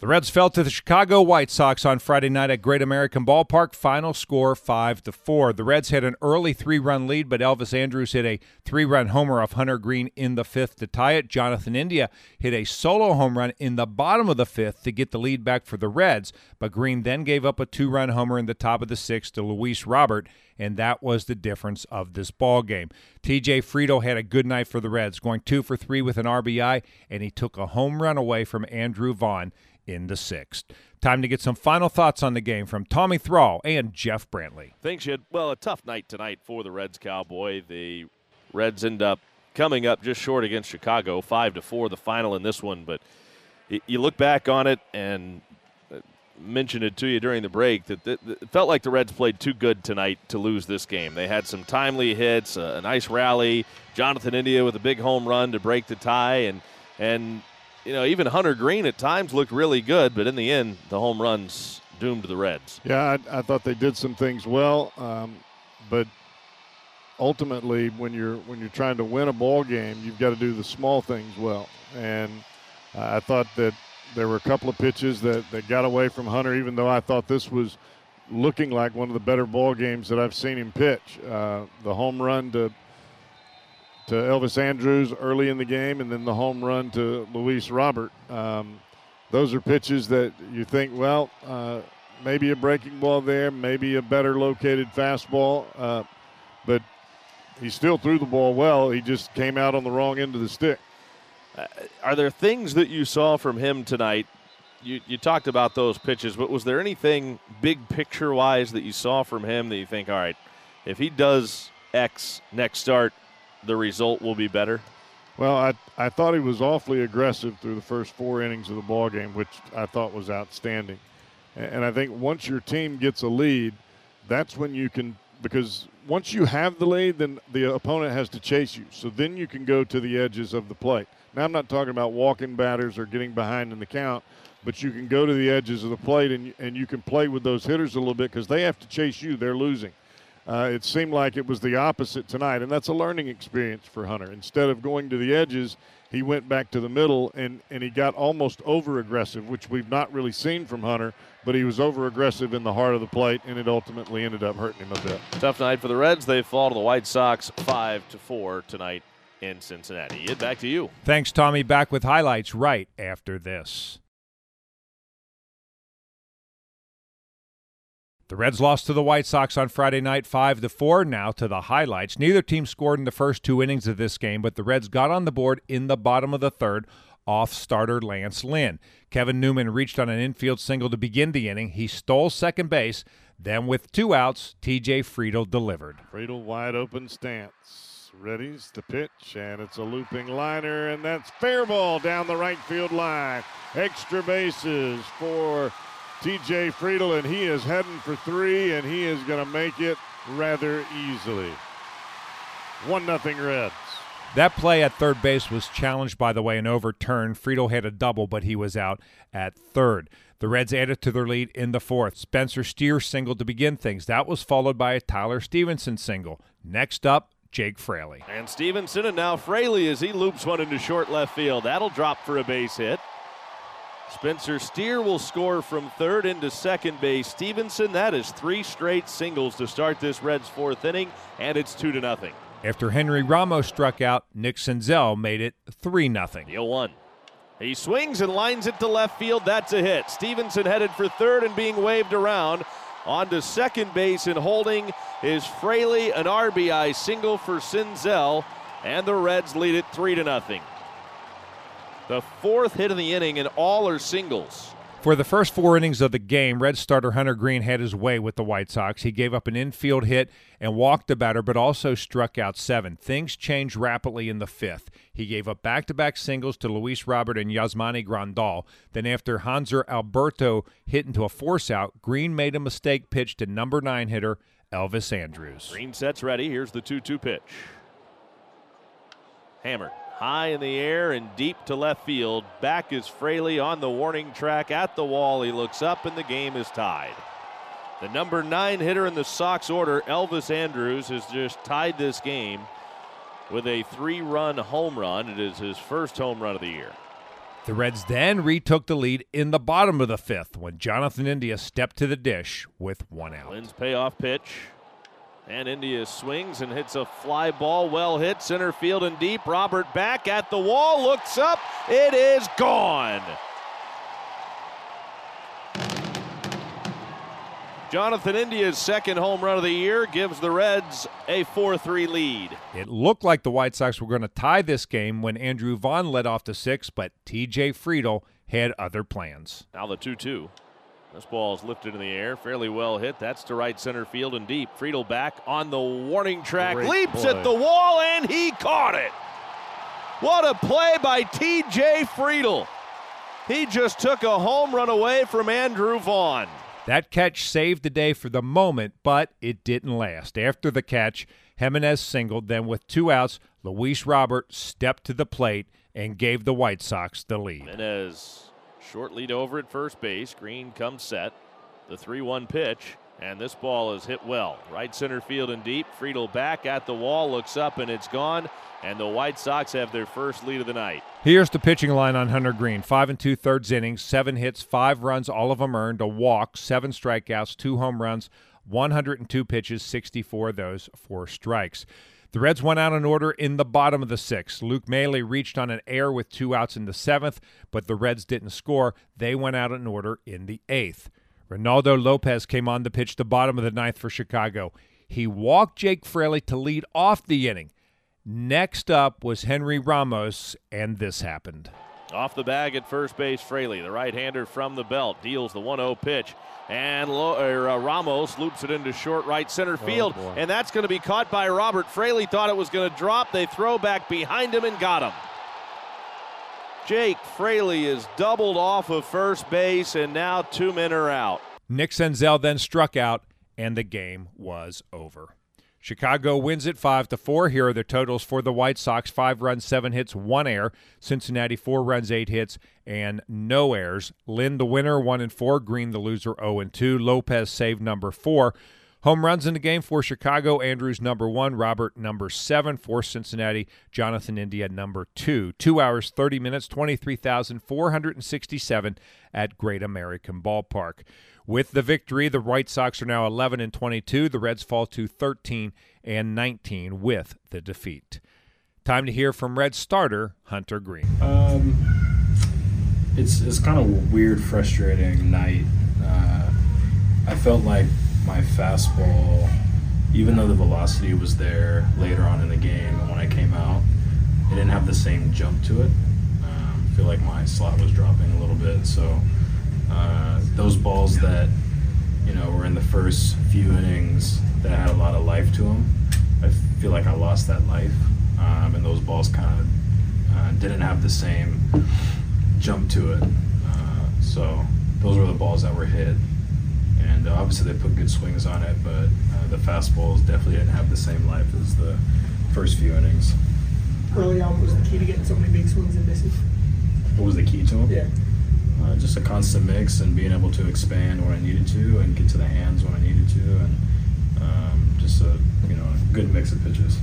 The Reds fell to the Chicago White Sox on Friday night at Great American Ballpark. Final score 5 to 4. The Reds had an early 3-run lead, but Elvis Andrus hit a 3-run homer off Hunter Greene in the 5th to tie it. Jonathan India hit a solo home run in the bottom of the 5th to get the lead back for the Reds, but Greene then gave up a 2-run homer in the top of the 6th to Luis Robert, and that was the difference of this ball game. TJ Friedl had a good night for the Reds, going 2 for 3 with an RBI, and he took a home run away from Andrew Vaughn in the sixth. Time to get some final thoughts on the game from Tommy Thrall and Jeff Brantley. Thanks, Ed. Well, a tough night tonight for the Reds, Cowboy. The Reds end up coming up just short against Chicago, five to four, the final in this one. But you look back on it and uh, mentioned it to you during the break that it felt like the Reds played too good tonight to lose this game. They had some timely hits, a nice rally, Jonathan India with a big home run to break the tie, and and you know, even Hunter Greene at times looked really good, but in the end, the home runs doomed the Reds. Yeah, I, I thought they did some things well, um, but ultimately, when you're when you're trying to win a ball game, you've got to do the small things well. And uh, I thought that there were a couple of pitches that, that got away from Hunter, even though I thought this was looking like one of the better ball games that I've seen him pitch. Uh, the home run to to Elvis Andrus early in the game, and then the home run to Luis Robert. Um, those are pitches that you think, well, uh, maybe a breaking ball there, maybe a better located fastball, uh, but he still threw the ball well. He just came out on the wrong end of the stick. Uh, are there things that you saw from him tonight? You, you talked about those pitches, but was there anything big picture wise that you saw from him that you think, all right, if he does X next start, the result will be better? Well, I I thought he was awfully aggressive through the first four innings of the ball game, which I thought was outstanding. And I think once your team gets a lead, that's when you can because once you have the lead, then the opponent has to chase you. So then you can go to the edges of the plate. Now I'm not talking about walking batters or getting behind in the count, but you can go to the edges of the plate and and you can play with those hitters a little bit because they have to chase you. They're losing. Uh, it seemed like it was the opposite tonight, and that's a learning experience for Hunter. Instead of going to the edges, he went back to the middle and, and he got almost over aggressive, which we've not really seen from Hunter, but he was over aggressive in the heart of the plate, and it ultimately ended up hurting him a bit. Tough night for the Reds. They fall to the White Sox 5 to 4 tonight in Cincinnati. Ed, back to you. Thanks, Tommy. Back with highlights right after this. The Reds lost to the White Sox on Friday night 5 to 4. Now to the highlights. Neither team scored in the first two innings of this game, but the Reds got on the board in the bottom of the third off starter Lance Lynn. Kevin Newman reached on an infield single to begin the inning. He stole second base. Then with two outs, TJ Friedl delivered. Friedl wide open stance. Ready's the pitch, and it's a looping liner, and that's fair ball down the right field line. Extra bases for TJ Friedl, and he is heading for three, and he is going to make it rather easily. 1 nothing Reds. That play at third base was challenged, by the way, and overturned. Friedl had a double, but he was out at third. The Reds added to their lead in the fourth. Spencer Steer singled to begin things. That was followed by a Tyler Stephenson single. Next up, Jake Fraley. And Stephenson, and now Fraley as he loops one into short left field. That'll drop for a base hit. Spencer Steer will score from third into second base. Stephenson, that is three straight singles to start this Reds fourth inning, and it's two to nothing. After Henry Ramos struck out, Nick Senzel made it 3 0. Deal one. He swings and lines it to left field. That's a hit. Stephenson headed for third and being waved around. On to second base and holding is Fraley, an RBI single for Senzel, and the Reds lead it 3 to nothing. The fourth hit of the inning, and all are singles. For the first four innings of the game, Red starter Hunter Greene had his way with the White Sox. He gave up an infield hit and walked the batter, but also struck out seven. Things changed rapidly in the fifth. He gave up back to back singles to Luis Robert and Yasmani Grandal. Then, after Hanser Alberto hit into a force out, Greene made a mistake pitch to number nine hitter Elvis Andrus. Greene sets ready. Here's the 2 2 pitch. Hammered high in the air and deep to left field. Back is Fraley on the warning track at the wall. He looks up and the game is tied. The number nine hitter in the Sox order, Elvis Andrus, has just tied this game with a three run home run. It is his first home run of the year. The Reds then retook the lead in the bottom of the fifth when Jonathan India stepped to the dish with one out. Lynn's payoff pitch. And India swings and hits a fly ball, well hit, center field and deep. Robert back at the wall, looks up. It is gone. Jonathan India's second home run of the year gives the Reds a 4 3 lead. It looked like the White Sox were going to tie this game when Andrew Vaughn led off the sixth, but TJ Friedl had other plans. Now the 2 2. This ball is lifted in the air, fairly well hit. That's to right center field and deep. Friedl back on the warning track, Great leaps play. at the wall, and he caught it. What a play by TJ Friedl. He just took a home run away from Andrew Vaughn. That catch saved the day for the moment, but it didn't last. After the catch, Jimenez singled. Then, with two outs, Luis Robert stepped to the plate and gave the White Sox the lead. Jimenez short lead over at first base. Greene comes set. The 3 1 pitch. And this ball is hit well. Right center field and deep. Friedl back at the wall, looks up, and it's gone. And the White Sox have their first lead of the night. Here's the pitching line on Hunter Greene. Five and two thirds innings, seven hits, five runs, all of them earned, a walk, seven strikeouts, two home runs, 102 pitches, 64 of those, four strikes. The Reds went out in order in the bottom of the sixth. Luke Maile reached on an air with two outs in the seventh, but the Reds didn't score. They went out in order in the eighth. Reynaldo Lopez came on to pitch the bottom of the ninth for Chicago. He walked Jake Fraley to lead off the inning. Next up was Henry Ramos, and this happened. Off the bag at first base, Fraley, the right hander from the belt, deals the 1 0 pitch. And Lo- or, uh, Ramos loops it into short right center field. boy. and that's going to be caught by Robert. Fraley thought it was going to drop. They throw back behind him and got him. Jake Fraley is doubled off of first base, and now two men are out. Nick Senzel then struck out, and the game was over. Chicago wins it five to four. Here are the totals for the White Sox: five runs, seven hits, one error. Cincinnati four runs, eight hits, and no errors. Lynn the winner, one and four. Greene the loser, zero and two. Lopez saved number four. Home runs in the game for Chicago. Andrus number one, Robert number seven for Cincinnati. Jonathan India number two. Two hours thirty minutes, twenty three thousand four hundred and sixty seven at Great American Ballpark. With the victory, the White Sox are now 11 and 22. The Reds fall to 13 and 19 with the defeat. Time to hear from Red starter Hunter Greene. Um, it's it's kind of a weird, frustrating night. Uh, I felt like my fastball, even though the velocity was there later on in the game, and when I came out, it didn't have the same jump to it. Um, I feel like my slot was dropping a little bit. So uh, those balls that you know were in the first few innings that had a lot of life to them, I feel like I lost that life, um, and those balls kind of uh, didn't have the same jump to it. Uh, so those were the balls that were hit. And uh, obviously they put good swings on it, but uh, the fastballs definitely didn't have the same life as the first few innings. early on was the key to getting so many big swings and misses. What was the key to them? Yeah. Uh, just a constant mix and being able to expand when I needed to and get to the hands when I needed to, and um, just a you know a good mix of pitches.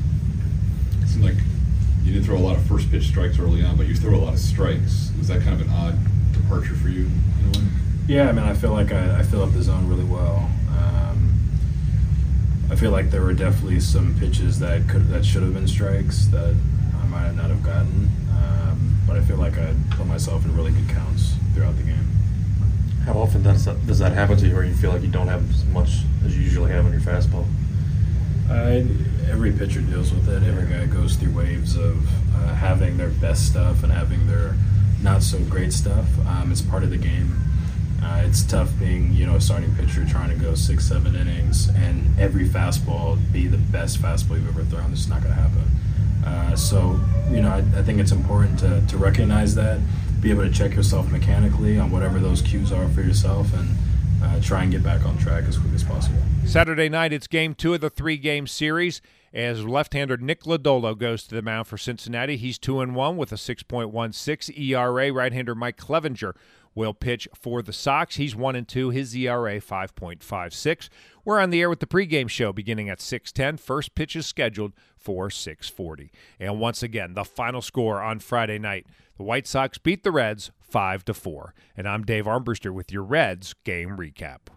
It seemed like you didn't throw a lot of first pitch strikes early on, but you threw a lot of strikes. Was that kind of an odd departure for you? In a way? Yeah, I mean, I feel like I, I fill up the zone really well. Um, I feel like there were definitely some pitches that could that should have been strikes that I might not have gotten, um, but I feel like I put myself in really good counts throughout the game. How often does that, does that happen to you where you feel like you don't have as much as you usually have on your fastball? I, every pitcher deals with it. Every guy goes through waves of uh, having their best stuff and having their not so great stuff. Um, it's part of the game. Uh, it's tough being, you know, a starting pitcher trying to go six, seven innings and every fastball be the best fastball you've ever thrown. Is not going to happen. Uh, so, you know, I, I think it's important to, to recognize that, be able to check yourself mechanically on whatever those cues are for yourself, and uh, try and get back on track as quick as possible. Saturday night, it's game two of the three game series, as left-hander Nick Lodolo goes to the mound for Cincinnati. He's 2 and 1 with a 6.16 ERA. Right-hander Mike Clevinger will pitch for the Sox. He's 1 and 2, his ERA 5.56. We're on the air with the pregame show beginning at 6:10. First pitch is scheduled for 6:40. And once again, the final score on Friday night. The White Sox beat the Reds 5 to 4. And I'm Dave Armbruster with your Reds game recap.